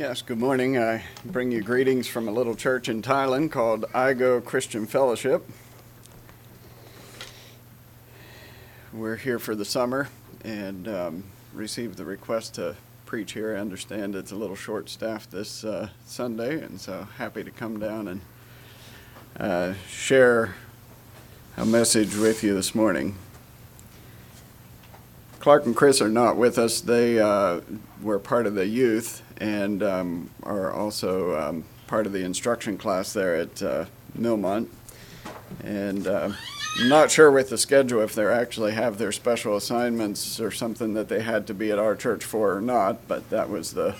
Yes, good morning. I bring you greetings from a little church in Thailand called IGO Christian Fellowship. We're here for the summer and um, received the request to preach here. I understand it's a little short staffed this uh, Sunday, and so happy to come down and uh, share a message with you this morning. Clark and Chris are not with us. They uh, were part of the youth and um, are also um, part of the instruction class there at uh, Millmont. And uh, I'm not sure with the schedule if they actually have their special assignments or something that they had to be at our church for or not, but that was the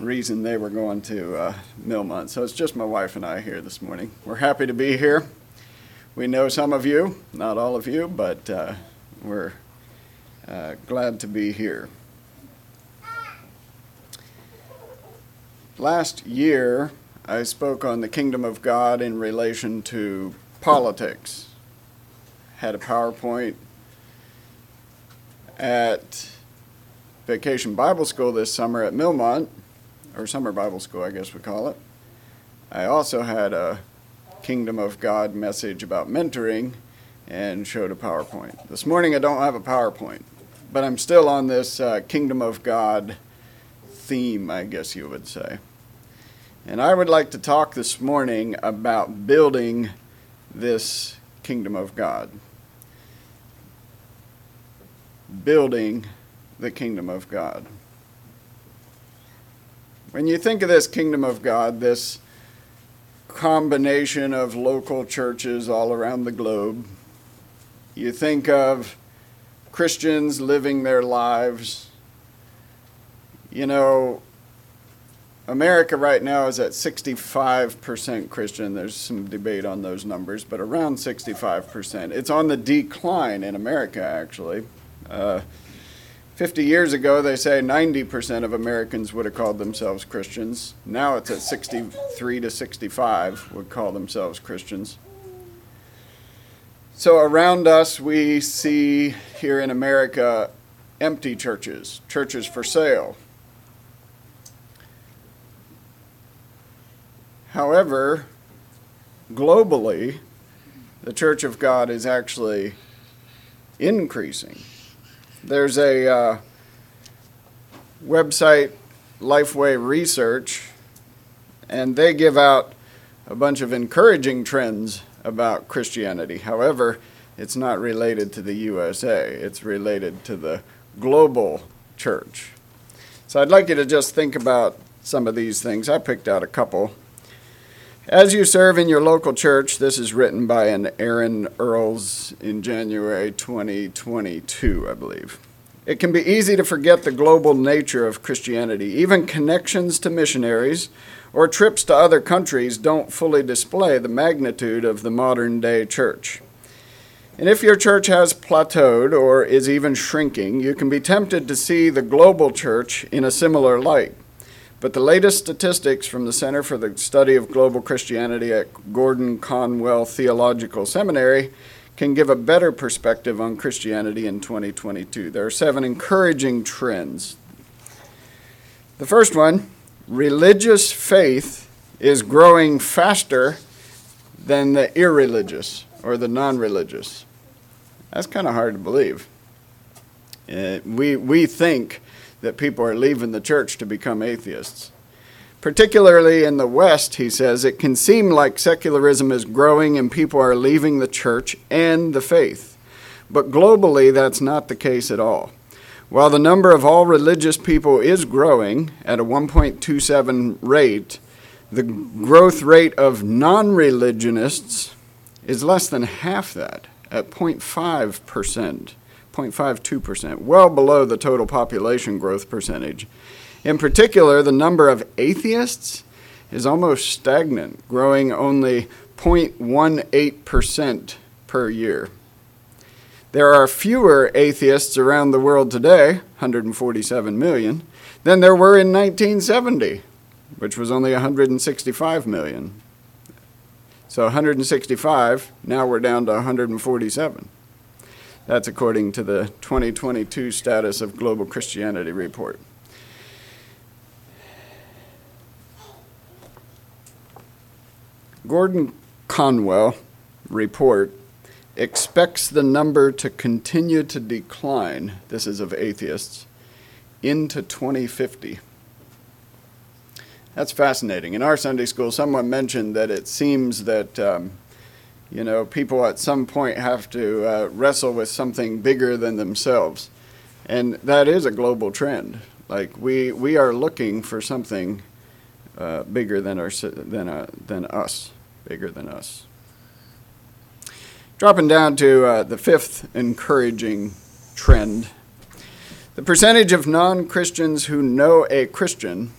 reason they were going to uh, Millmont. So it's just my wife and I here this morning. We're happy to be here. We know some of you, not all of you, but uh, we're uh, glad to be here. Last year, I spoke on the kingdom of God in relation to politics. Had a PowerPoint at Vacation Bible School this summer at Millmont, or Summer Bible School, I guess we call it. I also had a Kingdom of God message about mentoring and showed a PowerPoint. This morning I don't have a PowerPoint, but I'm still on this uh, Kingdom of God theme, I guess you would say. And I would like to talk this morning about building this kingdom of God. Building the kingdom of God. When you think of this kingdom of God, this combination of local churches all around the globe, you think of Christians living their lives. You know, America right now is at 65% Christian. There's some debate on those numbers, but around 65%. It's on the decline in America, actually. Uh, 50 years ago, they say 90% of Americans would have called themselves Christians. Now it's at 63 to 65 would call themselves Christians. So around us, we see here in America empty churches, churches for sale, However, globally, the Church of God is actually increasing. There's a uh, website, Lifeway Research, and they give out a bunch of encouraging trends about Christianity. However, it's not related to the USA, it's related to the global church. So I'd like you to just think about some of these things. I picked out a couple. As you serve in your local church, this is written by an Aaron Earls in January 2022, I believe. It can be easy to forget the global nature of Christianity. Even connections to missionaries or trips to other countries don't fully display the magnitude of the modern day church. And if your church has plateaued or is even shrinking, you can be tempted to see the global church in a similar light. But the latest statistics from the Center for the Study of Global Christianity at Gordon Conwell Theological Seminary can give a better perspective on Christianity in 2022. There are seven encouraging trends. The first one religious faith is growing faster than the irreligious or the non religious. That's kind of hard to believe. Uh, we, we think that people are leaving the church to become atheists. Particularly in the West, he says, it can seem like secularism is growing and people are leaving the church and the faith. But globally, that's not the case at all. While the number of all religious people is growing at a 1.27 rate, the growth rate of non religionists is less than half that, at 0.5 percent. 0.52%, well below the total population growth percentage. In particular, the number of atheists is almost stagnant, growing only 0.18% per year. There are fewer atheists around the world today, 147 million, than there were in 1970, which was only 165 million. So 165, now we're down to 147. That's according to the 2022 Status of Global Christianity report. Gordon Conwell report expects the number to continue to decline, this is of atheists, into 2050. That's fascinating. In our Sunday school, someone mentioned that it seems that, um, you know, people at some point have to uh, wrestle with something bigger than themselves. And that is a global trend. Like, we, we are looking for something uh, bigger than, our, than, uh, than us, bigger than us. Dropping down to uh, the fifth encouraging trend the percentage of non Christians who know a Christian,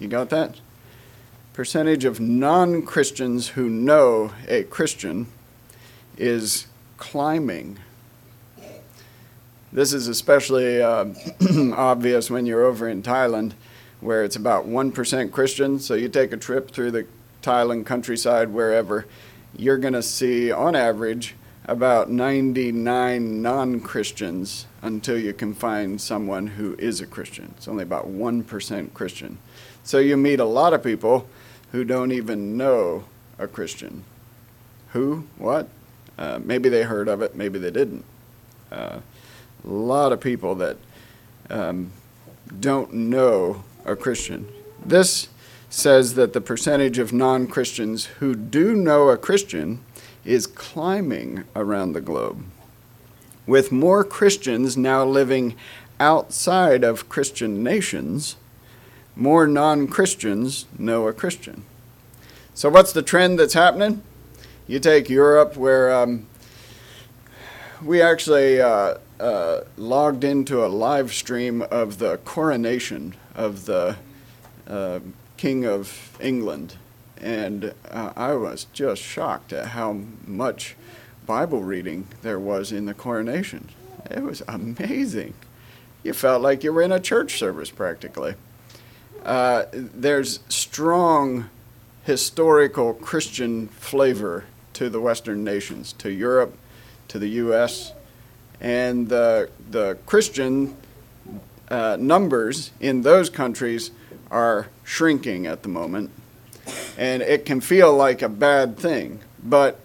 you got that? Percentage of non Christians who know a Christian is climbing. This is especially uh, obvious when you're over in Thailand, where it's about 1% Christian. So you take a trip through the Thailand countryside, wherever, you're going to see, on average, about 99 non Christians until you can find someone who is a Christian. It's only about 1% Christian. So you meet a lot of people who don't even know a Christian. Who? What? Uh, maybe they heard of it, maybe they didn't. Uh, a lot of people that um, don't know a Christian. This says that the percentage of non Christians who do know a Christian is climbing around the globe, with more Christians now living outside of Christian nations. More non Christians know a Christian. So, what's the trend that's happening? You take Europe, where um, we actually uh, uh, logged into a live stream of the coronation of the uh, King of England. And uh, I was just shocked at how much Bible reading there was in the coronation. It was amazing. You felt like you were in a church service practically. Uh, there's strong historical Christian flavor to the Western nations, to Europe, to the U.S., and the, the Christian uh, numbers in those countries are shrinking at the moment. And it can feel like a bad thing, but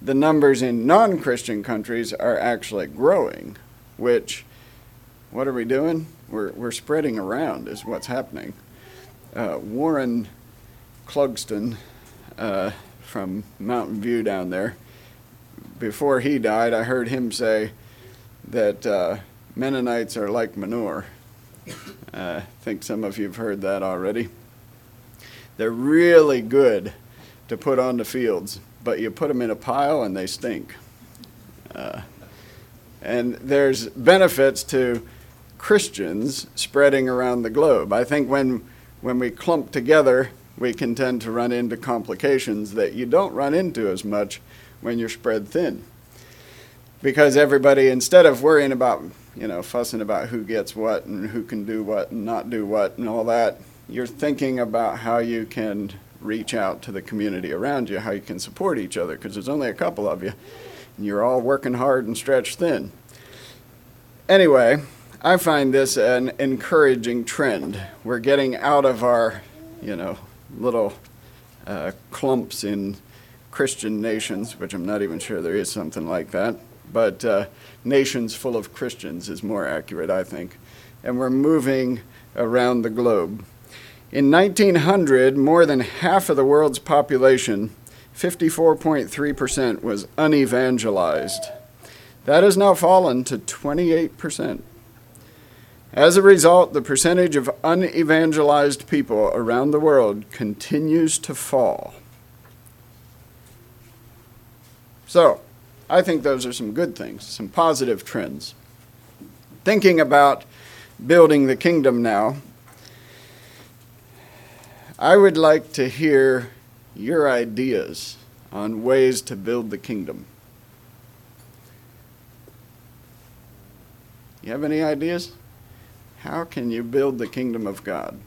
the numbers in non Christian countries are actually growing, which, what are we doing? We're, we're spreading around, is what's happening. Uh, Warren Clugston uh, from Mountain View down there, before he died, I heard him say that uh, Mennonites are like manure. Uh, I think some of you have heard that already. They're really good to put on the fields, but you put them in a pile and they stink. Uh, and there's benefits to Christians spreading around the globe. I think when, when we clump together, we can tend to run into complications that you don't run into as much when you're spread thin. Because everybody, instead of worrying about, you know, fussing about who gets what and who can do what and not do what and all that, you're thinking about how you can reach out to the community around you, how you can support each other, because there's only a couple of you, and you're all working hard and stretched thin. Anyway, I find this an encouraging trend. We're getting out of our, you know, little uh, clumps in Christian nations, which I'm not even sure there is something like that, but uh, nations full of Christians is more accurate, I think. And we're moving around the globe. In 1900, more than half of the world's population, 54.3%, was unevangelized. That has now fallen to 28%. As a result, the percentage of unevangelized people around the world continues to fall. So, I think those are some good things, some positive trends. Thinking about building the kingdom now, I would like to hear your ideas on ways to build the kingdom. You have any ideas? How can you build the kingdom of God?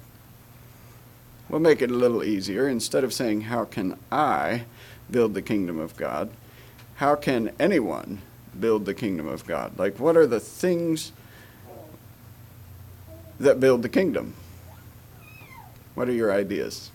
We'll make it a little easier. Instead of saying, How can I build the kingdom of God? How can anyone build the kingdom of God? Like, what are the things that build the kingdom? What are your ideas?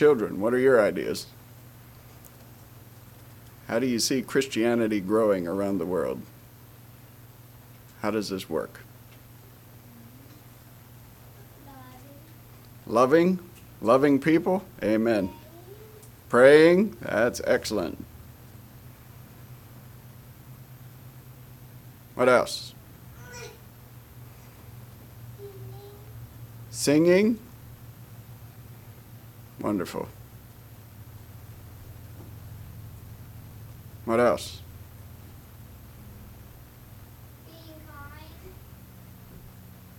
Children, what are your ideas? How do you see Christianity growing around the world? How does this work? Loving, loving people? Amen. Praying? That's excellent. What else? Singing? Wonderful. What else? Being kind.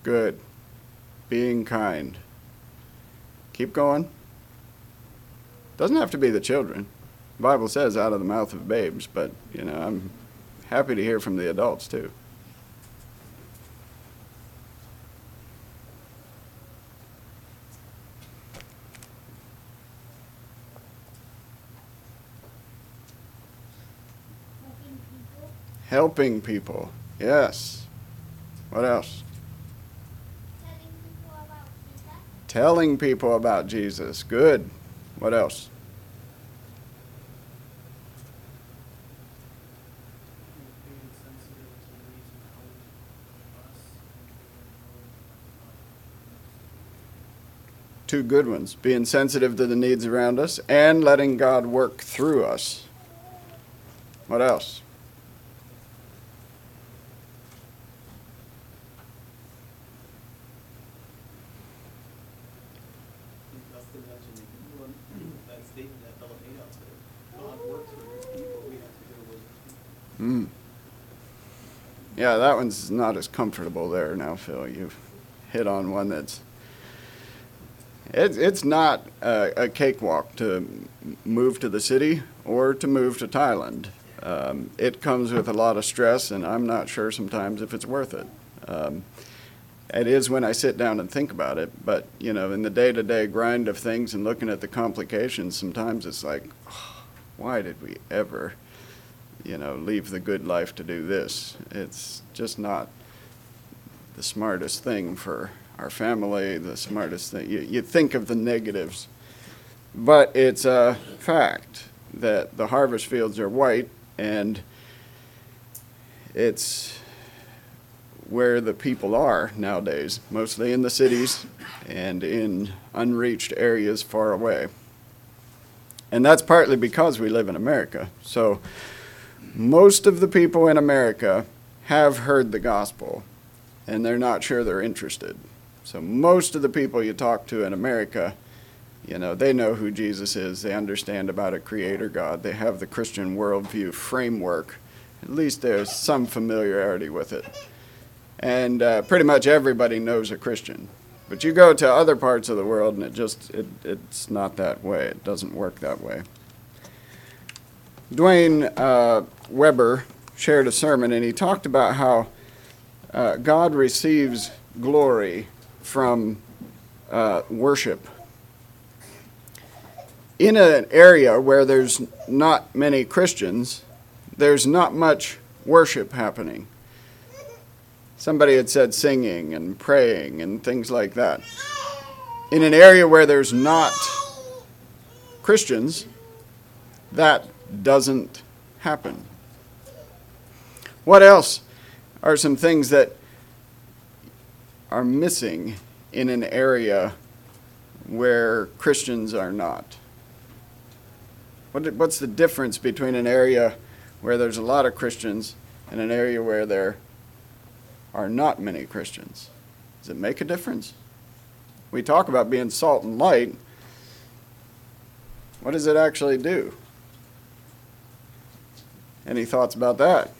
Good. Being kind. Keep going. Doesn't have to be the children. The Bible says out of the mouth of babes, but you know, I'm happy to hear from the adults too. Helping people. Yes. What else? Telling people about Jesus. Good. What else? Two good ones. Being sensitive to the needs around us and letting God work through us. What else? Mm. Yeah, that one's not as comfortable there now, Phil. You've hit on one that's. It, it's not a, a cakewalk to move to the city or to move to Thailand. Um, it comes with a lot of stress, and I'm not sure sometimes if it's worth it. Um, it is when I sit down and think about it, but you know, in the day-to-day grind of things and looking at the complications, sometimes it's like, oh, why did we ever? You know, leave the good life to do this. It's just not the smartest thing for our family, the smartest thing. You, you think of the negatives, but it's a fact that the harvest fields are white and it's where the people are nowadays, mostly in the cities and in unreached areas far away. And that's partly because we live in America. So most of the people in America have heard the gospel and they're not sure they're interested. So most of the people you talk to in America, you know, they know who Jesus is. They understand about a creator God. They have the Christian worldview framework. At least there's some familiarity with it. And uh, pretty much everybody knows a Christian. But you go to other parts of the world and it just, it, it's not that way. It doesn't work that way. Dwayne uh, Weber shared a sermon and he talked about how uh, God receives glory from uh, worship. In an area where there's not many Christians, there's not much worship happening. Somebody had said singing and praying and things like that. In an area where there's not Christians, that doesn't happen. What else are some things that are missing in an area where Christians are not? What, what's the difference between an area where there's a lot of Christians and an area where there are not many Christians? Does it make a difference? We talk about being salt and light. What does it actually do? Any thoughts about that?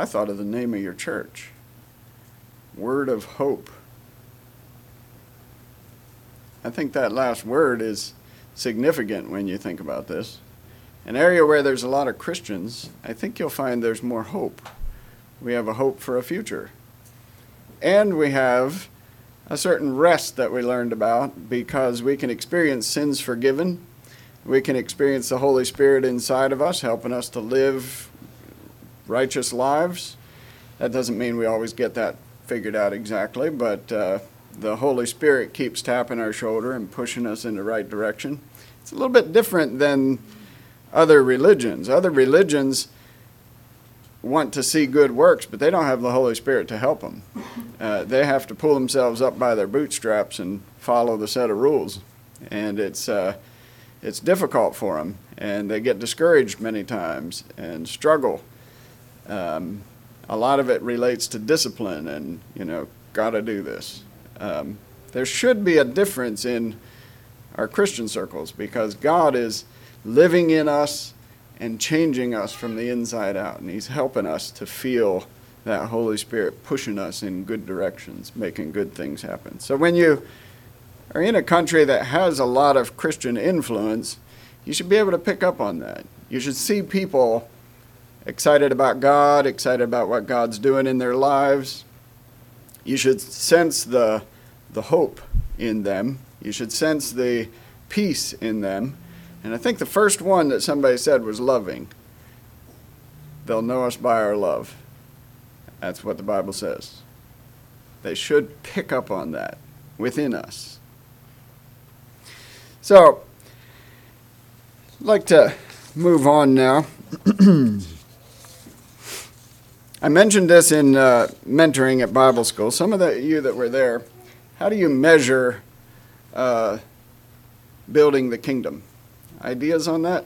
I thought of the name of your church Word of Hope. I think that last word is significant when you think about this an area where there's a lot of Christians, I think you'll find there's more hope. We have a hope for a future. And we have a certain rest that we learned about because we can experience sins forgiven. We can experience the Holy Spirit inside of us, helping us to live righteous lives. That doesn't mean we always get that figured out exactly, but uh, the Holy Spirit keeps tapping our shoulder and pushing us in the right direction. It's a little bit different than other religions. Other religions want to see good works, but they don't have the Holy Spirit to help them. Uh, they have to pull themselves up by their bootstraps and follow the set of rules, and it's uh, it's difficult for them, and they get discouraged many times and struggle. Um, a lot of it relates to discipline, and you know, got to do this. Um, there should be a difference in our Christian circles because God is living in us and changing us from the inside out. And He's helping us to feel that Holy Spirit pushing us in good directions, making good things happen. So when you are in a country that has a lot of Christian influence, you should be able to pick up on that. You should see people excited about God, excited about what God's doing in their lives. You should sense the, the hope in them. You should sense the peace in them. And I think the first one that somebody said was loving. They'll know us by our love. That's what the Bible says. They should pick up on that within us. So, I'd like to move on now. I mentioned this in uh, mentoring at Bible school. Some of the, you that were there, how do you measure uh, building the kingdom? Ideas on that?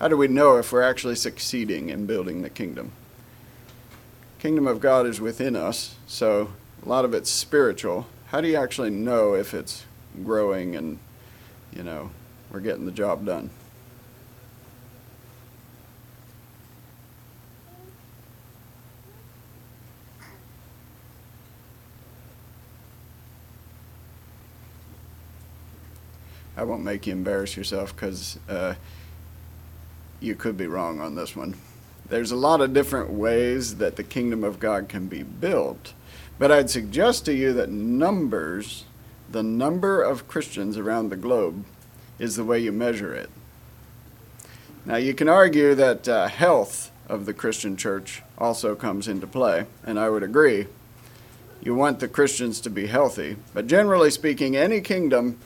How do we know if we're actually succeeding in building the kingdom? Kingdom of God is within us, so a lot of it's spiritual. How do you actually know if it's growing and, you know, we're getting the job done? I won't make you embarrass yourself because uh, you could be wrong on this one. There's a lot of different ways that the kingdom of God can be built, but I'd suggest to you that numbers, the number of Christians around the globe, is the way you measure it. Now, you can argue that uh, health of the Christian church also comes into play, and I would agree. You want the Christians to be healthy, but generally speaking, any kingdom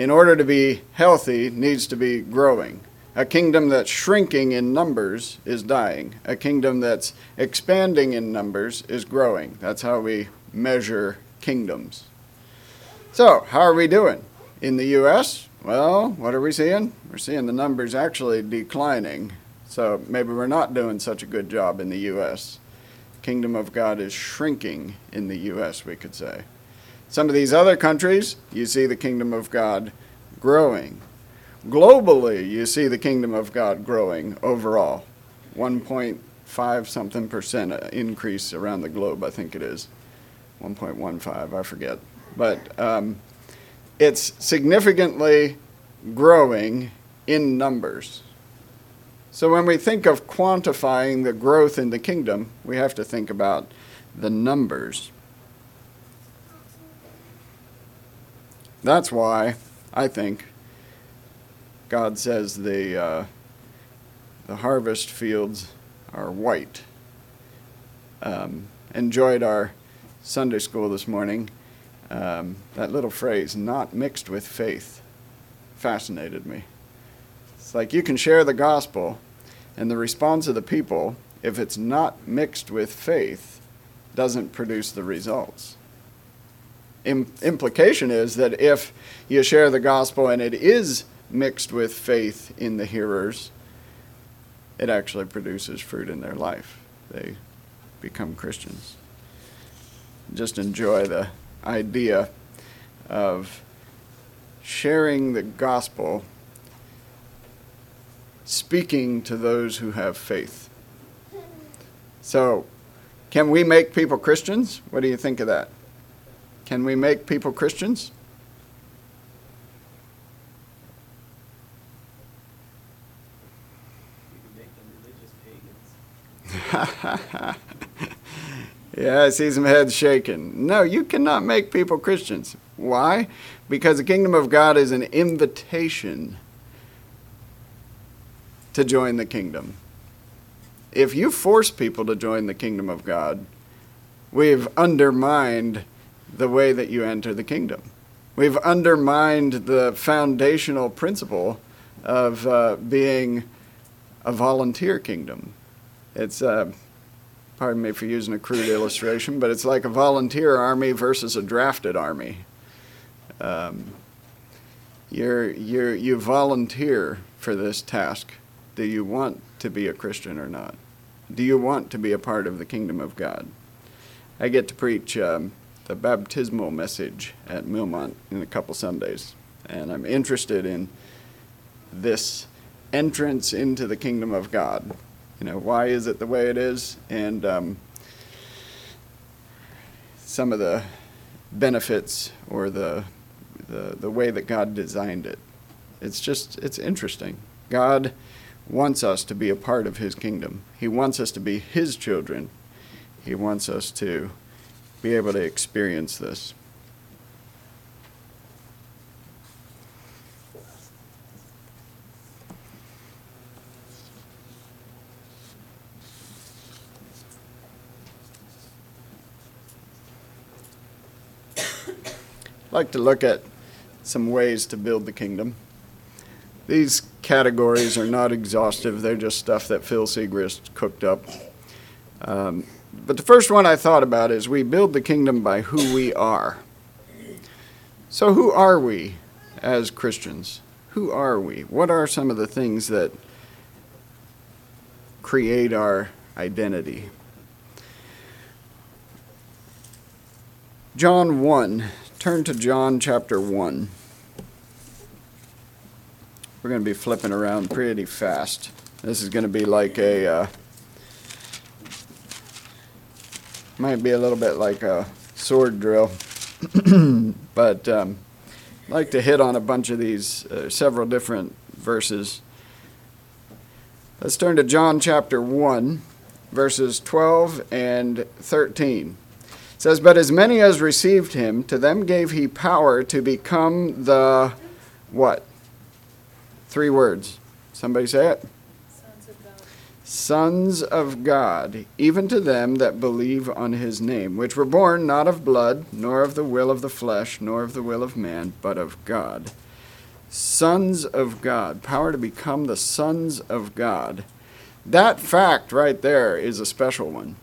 in order to be healthy, needs to be growing. A kingdom that's shrinking in numbers is dying. A kingdom that's expanding in numbers is growing. That's how we measure kingdoms. So, how are we doing? In the U.S., well, what are we seeing? We're seeing the numbers actually declining. So, maybe we're not doing such a good job in the U.S. Kingdom of God is shrinking in the U.S., we could say. Some of these other countries, you see the kingdom of God growing. Globally, you see the kingdom of God growing overall. 1.5 something percent increase around the globe, I think it is. 1.15, I forget. But um, it's significantly growing in numbers. So when we think of quantifying the growth in the kingdom, we have to think about the numbers. That's why I think God says the uh, the harvest fields are white. Um, enjoyed our Sunday school this morning. Um, that little phrase, "not mixed with faith," fascinated me. It's like you can share the gospel, and the response of the people, if it's not mixed with faith, doesn't produce the results Im- implication is that if you share the gospel and it is mixed with faith in the hearers, it actually produces fruit in their life. They become Christians. Just enjoy the idea of sharing the gospel, speaking to those who have faith. So, can we make people Christians? What do you think of that? Can we make people Christians? Yeah, I see some heads shaking. No, you cannot make people Christians. Why? Because the kingdom of God is an invitation to join the kingdom. If you force people to join the kingdom of God, we've undermined the way that you enter the kingdom. We've undermined the foundational principle of uh, being a volunteer kingdom. It's, uh, pardon me for using a crude illustration, but it's like a volunteer army versus a drafted army. Um, you're, you're, you volunteer for this task. Do you want to be a Christian or not? Do you want to be a part of the kingdom of God? I get to preach um, the baptismal message at Millmont in a couple Sundays, and I'm interested in this entrance into the kingdom of God. You know, why is it the way it is? And um, some of the benefits or the, the, the way that God designed it. It's just, it's interesting. God wants us to be a part of His kingdom, He wants us to be His children. He wants us to be able to experience this. I'd like to look at some ways to build the kingdom. These categories are not exhaustive, they're just stuff that Phil Siegrist cooked up. Um, but the first one I thought about is we build the kingdom by who we are. So, who are we as Christians? Who are we? What are some of the things that create our identity? John 1 turn to John chapter 1. We're going to be flipping around pretty fast. This is going to be like a, uh, might be a little bit like a sword drill, but um, I'd like to hit on a bunch of these, uh, several different verses. Let's turn to John chapter 1, verses 12 and 13 says, But as many as received him, to them gave he power to become the what? Three words. Somebody say it. Sons of God. Even to them that believe on his name, which were born not of blood, nor of the will of the flesh, nor of the will of man, but of God. Sons of God, power to become the sons of God. That fact right there is a special one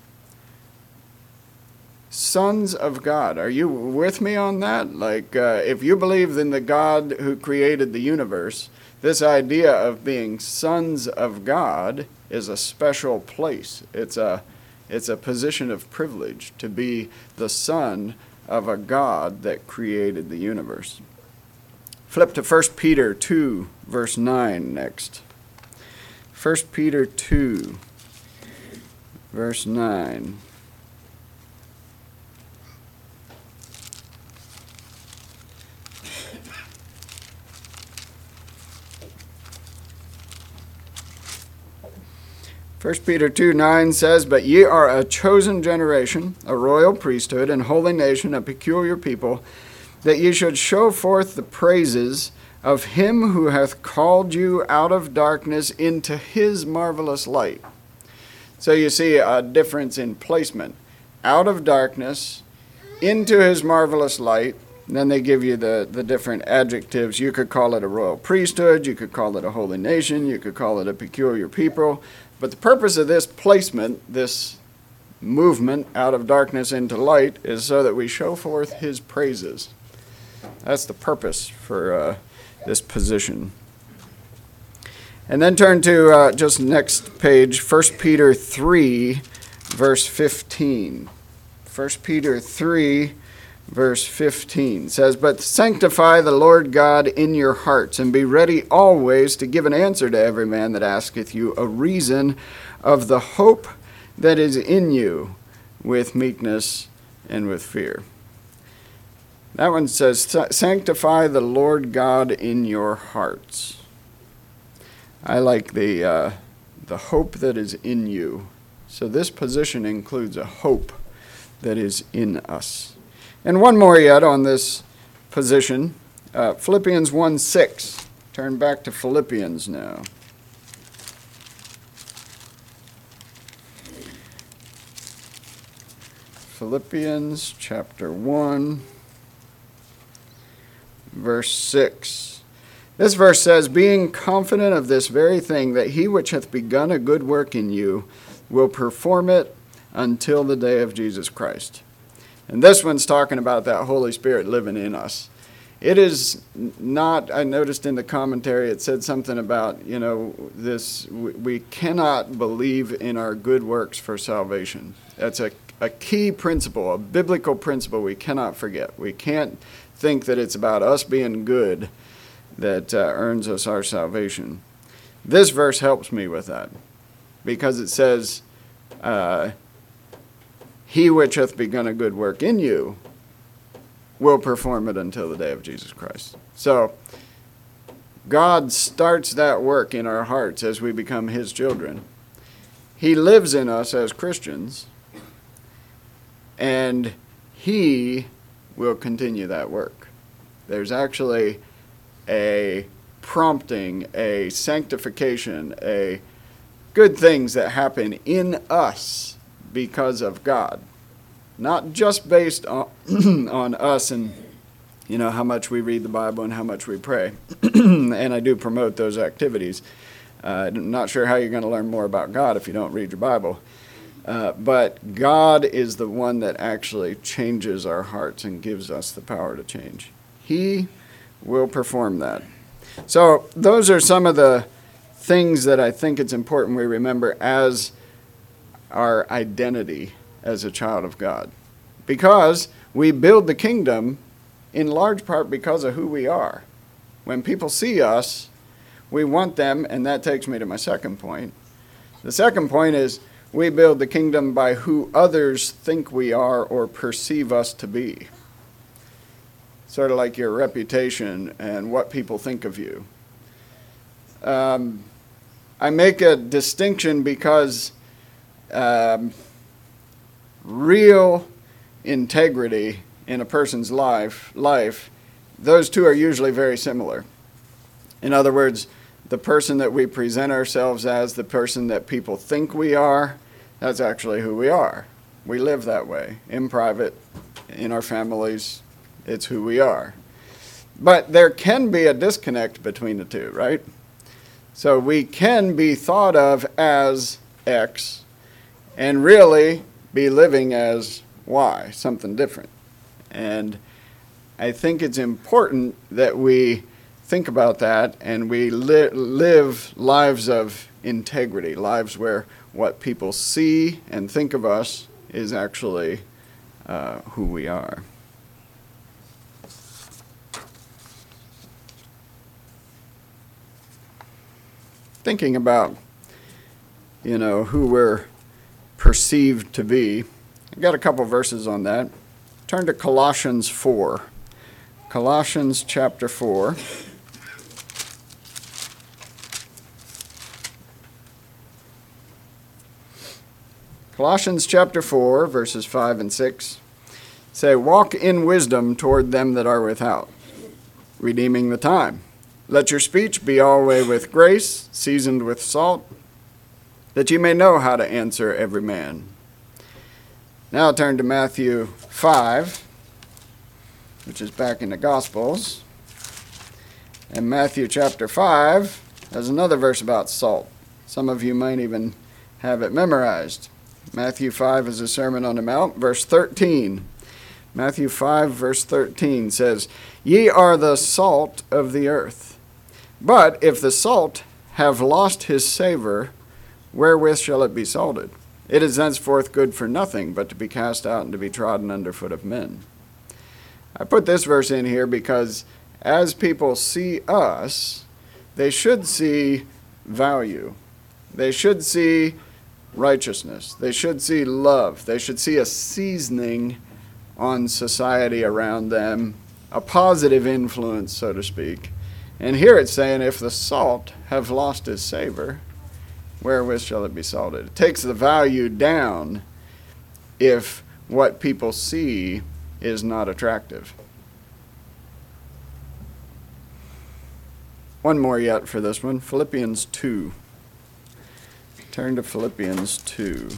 sons of God. Are you with me on that? Like, uh, if you believe in the God who created the universe, this idea of being sons of God is a special place. It's a, it's a position of privilege to be the son of a God that created the universe. Flip to 1 Peter 2, verse 9 next. 1 Peter 2, verse 9. 1 Peter 2 9 says, But ye are a chosen generation, a royal priesthood, and holy nation, a peculiar people, that ye should show forth the praises of him who hath called you out of darkness into his marvelous light. So you see a difference in placement. Out of darkness into his marvelous light. then they give you the, the different adjectives. You could call it a royal priesthood, you could call it a holy nation, you could call it a peculiar people, but the purpose of this placement, this movement out of darkness into light, is so that we show forth His praises. That's the purpose for uh, this position. And then turn to uh, just next page, 1 Peter 3, verse 15. 1 Peter 3, verse 15 says, But sanctify the Lord God in your hearts, and be ready always to give an answer to every man that asketh you a reason of the hope that is in you with meekness and with fear. That one says, Sanctify the Lord God in your hearts. I like the, uh, the hope that is in you. So this position includes a hope that is in us. And one more yet on this position uh, Philippians 1 6. Turn back to Philippians now. Philippians chapter 1, verse 6. This verse says, Being confident of this very thing, that he which hath begun a good work in you will perform it until the day of Jesus Christ. And this one's talking about that Holy Spirit living in us. It is not, I noticed in the commentary, it said something about, you know, this, we cannot believe in our good works for salvation. That's a, a key principle, a biblical principle we cannot forget. We can't think that it's about us being good that uh, earns us our salvation. This verse helps me with that because it says, uh, He which hath begun a good work in you will perform it until the day of Jesus Christ. So, God starts that work in our hearts as we become His children. He lives in us as Christians, and He will continue that work. There's actually a prompting, a sanctification, a good things that happen in us because of God not just based on, on us and you know how much we read the Bible and how much we pray. and I do promote those activities. Uh, I'm not sure how you're going to learn more about God if you don't read your Bible. Uh, but God is the one that actually changes our hearts and gives us the power to change. He will perform that. So, those are some of the things that I think it's important we remember as our identity as a child of God. Because we build the kingdom in large part because of who we are. When people see us, we want them, and that takes me to my second point. The second point is we build the kingdom by who others think we are or perceive us to be. Sort of like your reputation and what people think of you. Um, I make a distinction because um, real integrity in a person's life, life, those two are usually very similar. In other words, the person that we present ourselves as, the person that people think we are, that's actually who we are. We live that way in private, in our families, it's who we are. But there can be a disconnect between the two, right? So we can be thought of as X and really be living as Y, something different. And I think it's important that we think about that and we li- live lives of integrity, lives where what people see and think of us is actually uh, who we are. Thinking about, you know, who we're perceived to be. I got a couple verses on that. Turn to Colossians 4. Colossians chapter 4. Colossians chapter 4, verses 5 and 6 say, Walk in wisdom toward them that are without, redeeming the time. Let your speech be always with grace, seasoned with salt that you may know how to answer every man. Now turn to Matthew 5, which is back in the Gospels. And Matthew chapter 5 has another verse about salt. Some of you might even have it memorized. Matthew 5 is a Sermon on the Mount, verse 13. Matthew 5, verse 13 says, Ye are the salt of the earth. But if the salt have lost his savor, wherewith shall it be salted? It is thenceforth good for nothing but to be cast out and to be trodden under foot of men. I put this verse in here because as people see us, they should see value. They should see righteousness. They should see love. They should see a seasoning on society around them, a positive influence, so to speak. And here it's saying, if the salt have lost its savor, wherewith shall it be salted? It takes the value down if what people see is not attractive. One more yet for this one Philippians 2. Turn to Philippians 2.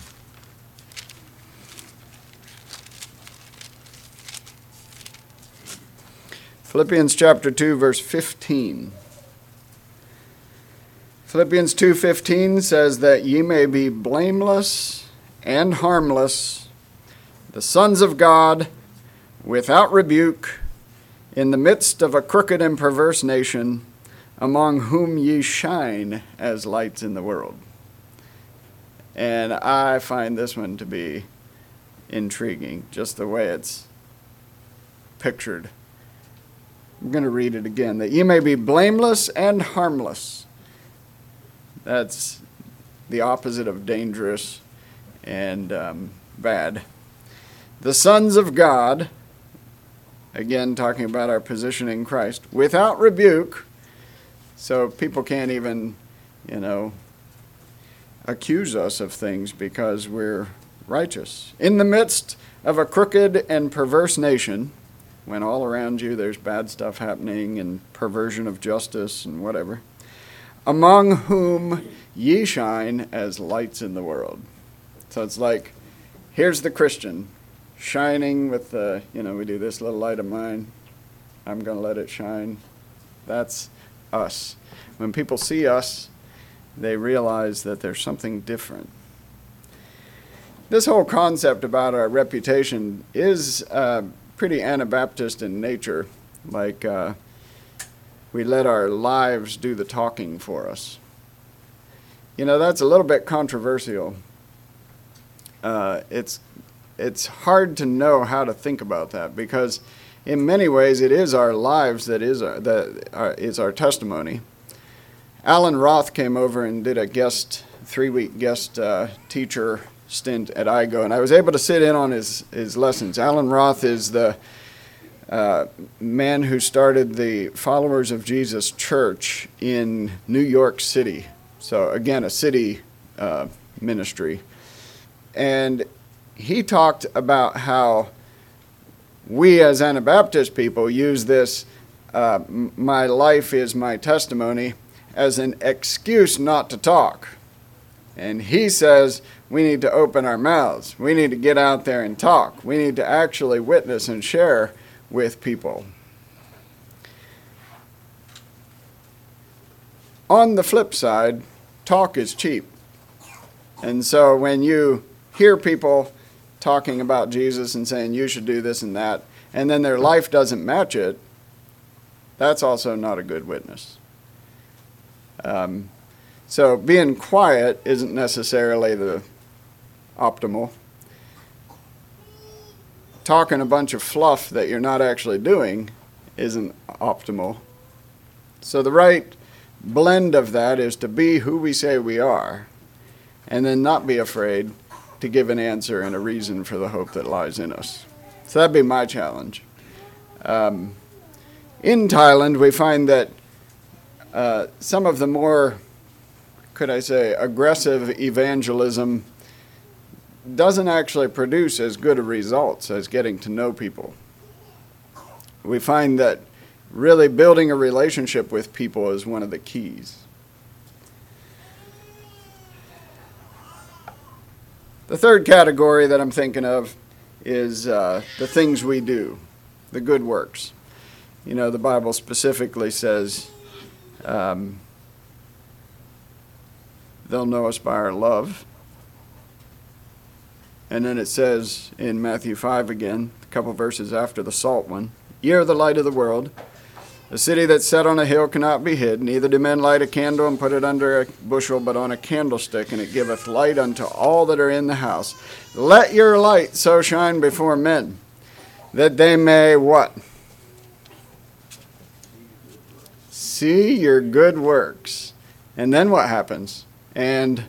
Philippians chapter 2 verse 15. Philippians 2:15 says that ye may be blameless and harmless, the sons of God, without rebuke, in the midst of a crooked and perverse nation, among whom ye shine as lights in the world. And I find this one to be intriguing, just the way it's pictured. I'm going to read it again that ye may be blameless and harmless. That's the opposite of dangerous and um, bad. The sons of God, again talking about our position in Christ, without rebuke, so people can't even, you know, accuse us of things because we're righteous. In the midst of a crooked and perverse nation, when all around you there's bad stuff happening and perversion of justice and whatever, among whom ye shine as lights in the world. So it's like, here's the Christian shining with the, you know, we do this little light of mine. I'm going to let it shine. That's us. When people see us, they realize that there's something different. This whole concept about our reputation is uh, pretty Anabaptist in nature. Like, uh, we let our lives do the talking for us. You know, that's a little bit controversial uh, it's it's hard to know how to think about that because in many ways it is our lives that is our, is our testimony. Alan Roth came over and did a guest three week guest uh, teacher stint at IGO, and I was able to sit in on his his lessons. Alan Roth is the uh, man who started the Followers of Jesus Church in New York City. So again, a city uh, ministry and he talked about how we as Anabaptist people use this uh, my life is my testimony as an excuse not to talk. And he says we need to open our mouths. We need to get out there and talk. We need to actually witness and share with people. On the flip side, talk is cheap. And so when you hear people talking about Jesus and saying you should do this and that, and then their life doesn't match it, that's also not a good witness. Um, so being quiet isn't necessarily the optimal. Talking a bunch of fluff that you're not actually doing isn't optimal. So the right blend of that is to be who we say we are and then not be afraid to give an answer and a reason for the hope that lies in us. So that'd be my challenge. Um, in Thailand, we find that uh, some of the more, could I say, aggressive evangelism doesn't actually produce as good results as getting to know people. We find that really building a relationship with people is one of the keys. The third category that I'm thinking of is uh, the things we do, the good works. You know, the Bible specifically says um, they'll know us by our love. And then it says in Matthew 5 again, a couple verses after the salt one, Ye are the light of the world. A city that's set on a hill cannot be hid, neither do men light a candle and put it under a bushel, but on a candlestick, and it giveth light unto all that are in the house. Let your light so shine before men, that they may what? See your good works. And then what happens? And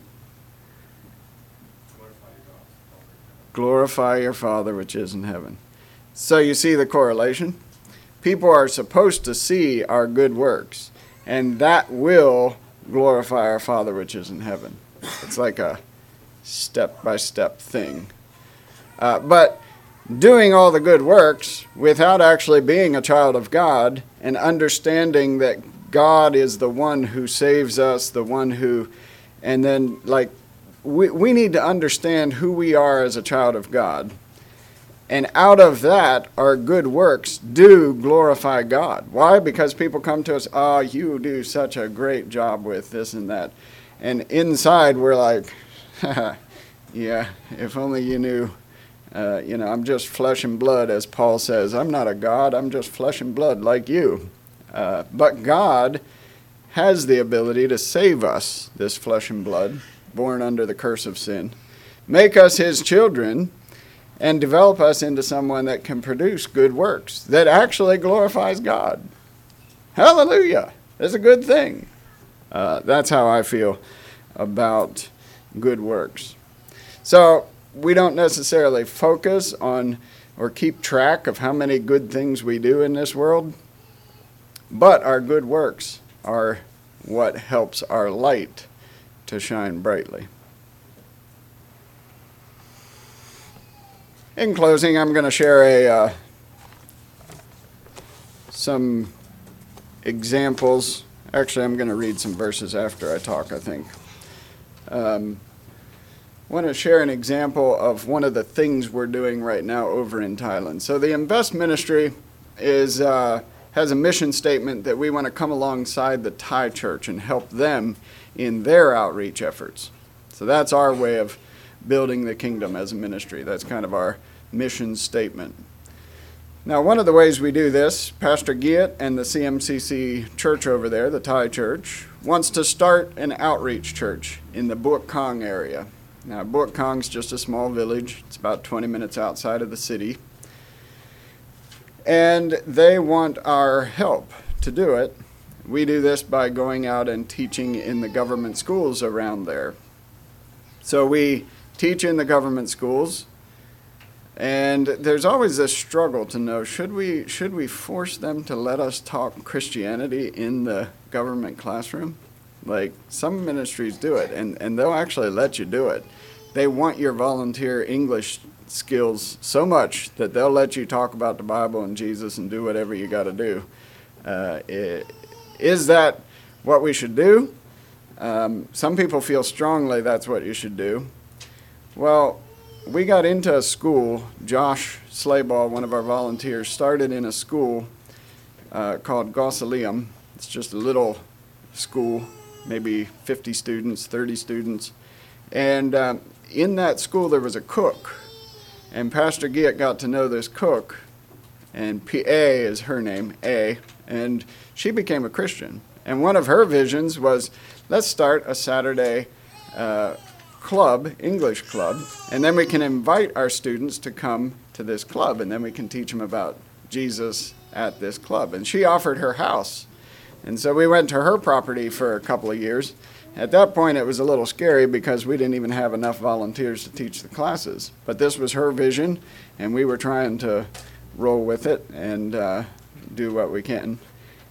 glorify your Father which is in heaven. So you see the correlation? people are supposed to see our good works, and that will glorify our Father which is in heaven. It's like a step by step thing. Uh, but doing all the good works without actually being a child of God and understanding that God is the one who saves us, the one who, and then like, we, we need to understand who we are as a child of God. And out of that, our good works do glorify God. Why? Because people come to us, oh, you do such a great job with this and that. And inside, we're like, yeah, if only you knew uh, you know, I'm just flesh and blood, as Paul says. I'm not a God, I'm just flesh and blood like you. Uh, but God has the ability to save us, this flesh and blood, born under the curse of sin, make us his children, and develop us into someone that can produce good works that actually glorifies God. Hallelujah! It's a good thing. Uh, that's how I feel about good works. So, we don't necessarily focus on or keep track of how many good things we do in this world, but our good works are what helps our light to shine brightly. In closing, I'm going to share a uh, some examples. Actually, I'm going to read some verses after I talk, I think. Um, I want to share an example of one of the things we're doing right now over in Thailand. So the Invest Ministry is uh, has a mission statement that we want to come alongside the Thai church and help them in their outreach efforts. So that's our way of building the kingdom as a ministry. That's kind of our mission statement. Now, one of the ways we do this, Pastor Giat and the CMCC church over there, the Thai church, wants to start an outreach church in the Buok Kong area. Now, Buok Kong's just a small village. It's about 20 minutes outside of the city. And they want our help to do it. We do this by going out and teaching in the government schools around there. So we teach in the government schools, and there's always this struggle to know should we should we force them to let us talk Christianity in the government classroom? Like some ministries do it, and, and they'll actually let you do it. They want your volunteer English skills so much that they'll let you talk about the Bible and Jesus and do whatever you got to do. Uh, is that what we should do? Um, some people feel strongly that's what you should do. Well, we got into a school. Josh Slayball, one of our volunteers, started in a school uh, called Gosselium. It's just a little school maybe 50 students, 30 students. And um, in that school, there was a cook. And Pastor Giat got to know this cook, and P A is her name, A, and she became a Christian. And one of her visions was let's start a Saturday uh, club, English club, and then we can invite our students to come to this club, and then we can teach them about Jesus at this club. And she offered her house and so we went to her property for a couple of years. At that point, it was a little scary because we didn't even have enough volunteers to teach the classes. But this was her vision, and we were trying to roll with it and uh, do what we can.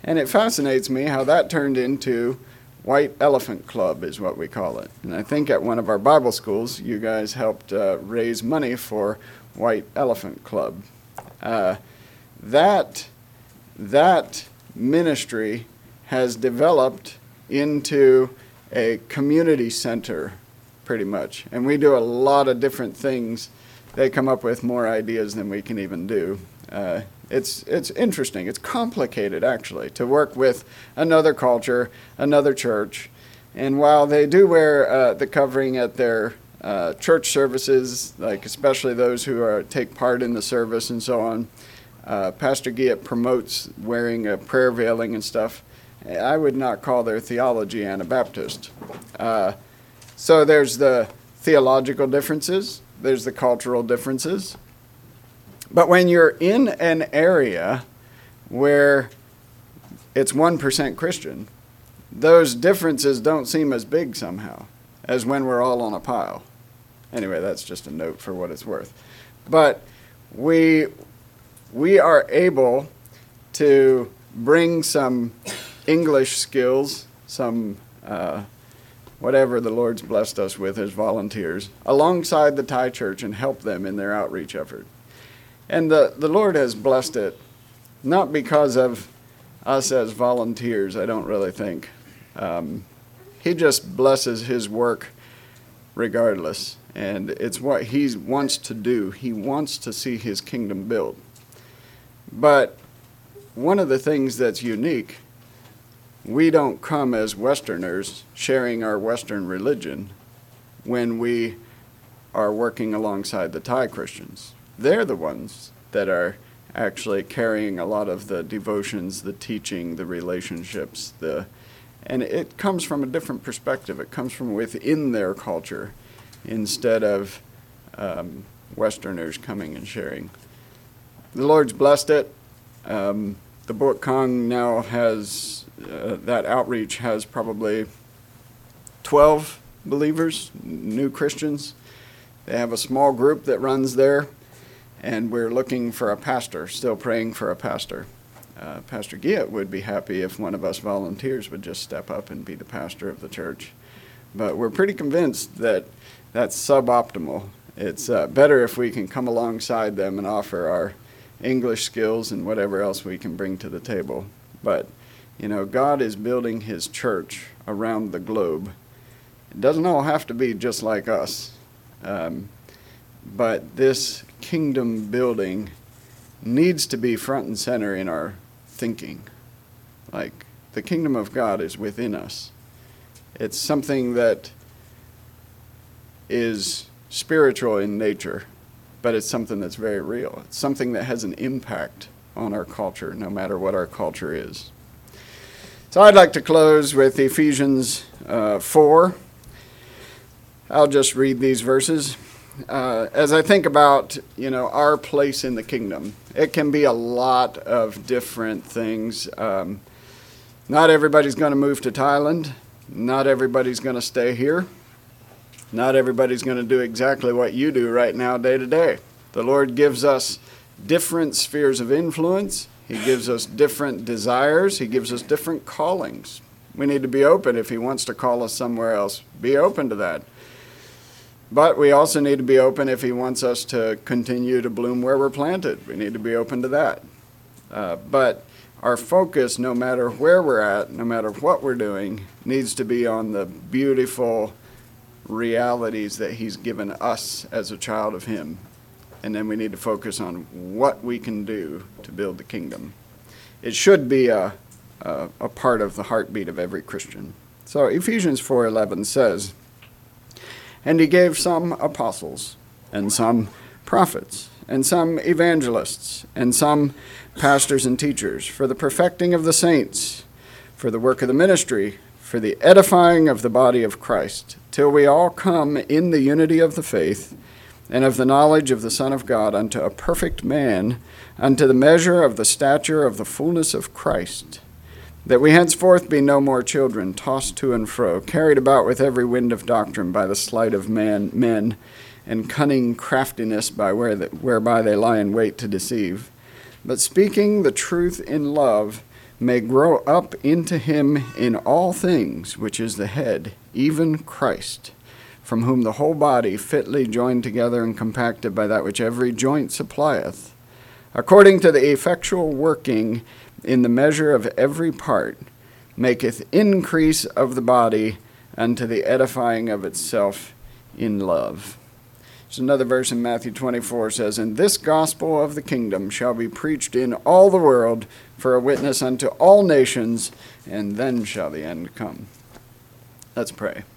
And it fascinates me how that turned into White Elephant Club, is what we call it. And I think at one of our Bible schools, you guys helped uh, raise money for White Elephant Club. Uh, that that ministry has developed into a community center, pretty much. And we do a lot of different things. They come up with more ideas than we can even do. Uh, it's it's interesting. It's complicated actually to work with another culture, another church, and while they do wear uh, the covering at their uh, church services, like especially those who are take part in the service and so on, uh, Pastor Giat promotes wearing a prayer veiling and stuff. I would not call their theology Anabaptist. Uh, so there's the theological differences, there's the cultural differences. But when you're in an area where it's 1% Christian, those differences don't seem as big somehow as when we're all on a pile. Anyway, that's just a note for what it's worth. But we, we are able to bring some English skills, some uh, whatever the Lord's blessed us with as volunteers, alongside the Thai church and help them in their outreach effort. And the, the Lord has blessed it, not because of us as volunteers, I don't really think. Um, he just blesses His work regardless. And it's what He wants to do. He wants to see His kingdom built. But one of the things that's unique we don't come as Westerners sharing our Western religion when we are working alongside the Thai Christians. They're the ones that are actually carrying a lot of the devotions, the teaching, the relationships, the and it comes from a different perspective. It comes from within their culture instead of um, Westerners coming and sharing. The Lord's blessed it. Um, the Book Kong now has uh, that outreach has probably 12 believers, new Christians. They have a small group that runs there, and we're looking for a pastor, still praying for a pastor. Uh, pastor Giat would be happy if one of us volunteers would just step up and be the pastor of the church. But we're pretty convinced that that's suboptimal. It's uh, better if we can come alongside them and offer our English skills and whatever else we can bring to the table. But you know, God is building his church around the globe. It doesn't all have to be just like us. Um, but this kingdom building needs to be front and center in our thinking. Like, the kingdom of God is within us. It's something that is spiritual in nature, but it's something that's very real. It's something that has an impact on our culture, no matter what our culture is. So I'd like to close with Ephesians uh, 4. I'll just read these verses. Uh, as I think about, you know, our place in the kingdom, it can be a lot of different things. Um, not everybody's going to move to Thailand. Not everybody's going to stay here. Not everybody's going to do exactly what you do right now, day to day. The Lord gives us different spheres of influence he gives us different desires, He gives us different callings. We need to be open if He wants to call us somewhere else. Be open to that. But we also need to be open if He wants us to continue to bloom where we're planted. We need to be open to that. Uh, but our focus, no matter where we're at, no matter what we're doing, needs to be on the beautiful realities that He's given us as a child of Him and then we need to focus on what we can do to build the kingdom. It should be a, a, a part of the heartbeat of every Christian. So Ephesians 4:11 says, "And he gave some apostles, and some prophets, and some evangelists, and some pastors and teachers for the perfecting of the saints, for the work of the ministry, for the edifying of the body of Christ, till we all come in the unity of the faith." And of the knowledge of the Son of God unto a perfect man, unto the measure of the stature of the fullness of Christ, that we henceforth be no more children, tossed to and fro, carried about with every wind of doctrine by the sleight of man, men, and cunning craftiness by where the, whereby they lie in wait to deceive, but speaking the truth in love, may grow up into him in all things, which is the head, even Christ from whom the whole body, fitly joined together and compacted by that which every joint supplieth, according to the effectual working in the measure of every part, maketh increase of the body unto the edifying of itself in love. There's another verse in Matthew 24 says, And this gospel of the kingdom shall be preached in all the world for a witness unto all nations, and then shall the end come. Let's pray.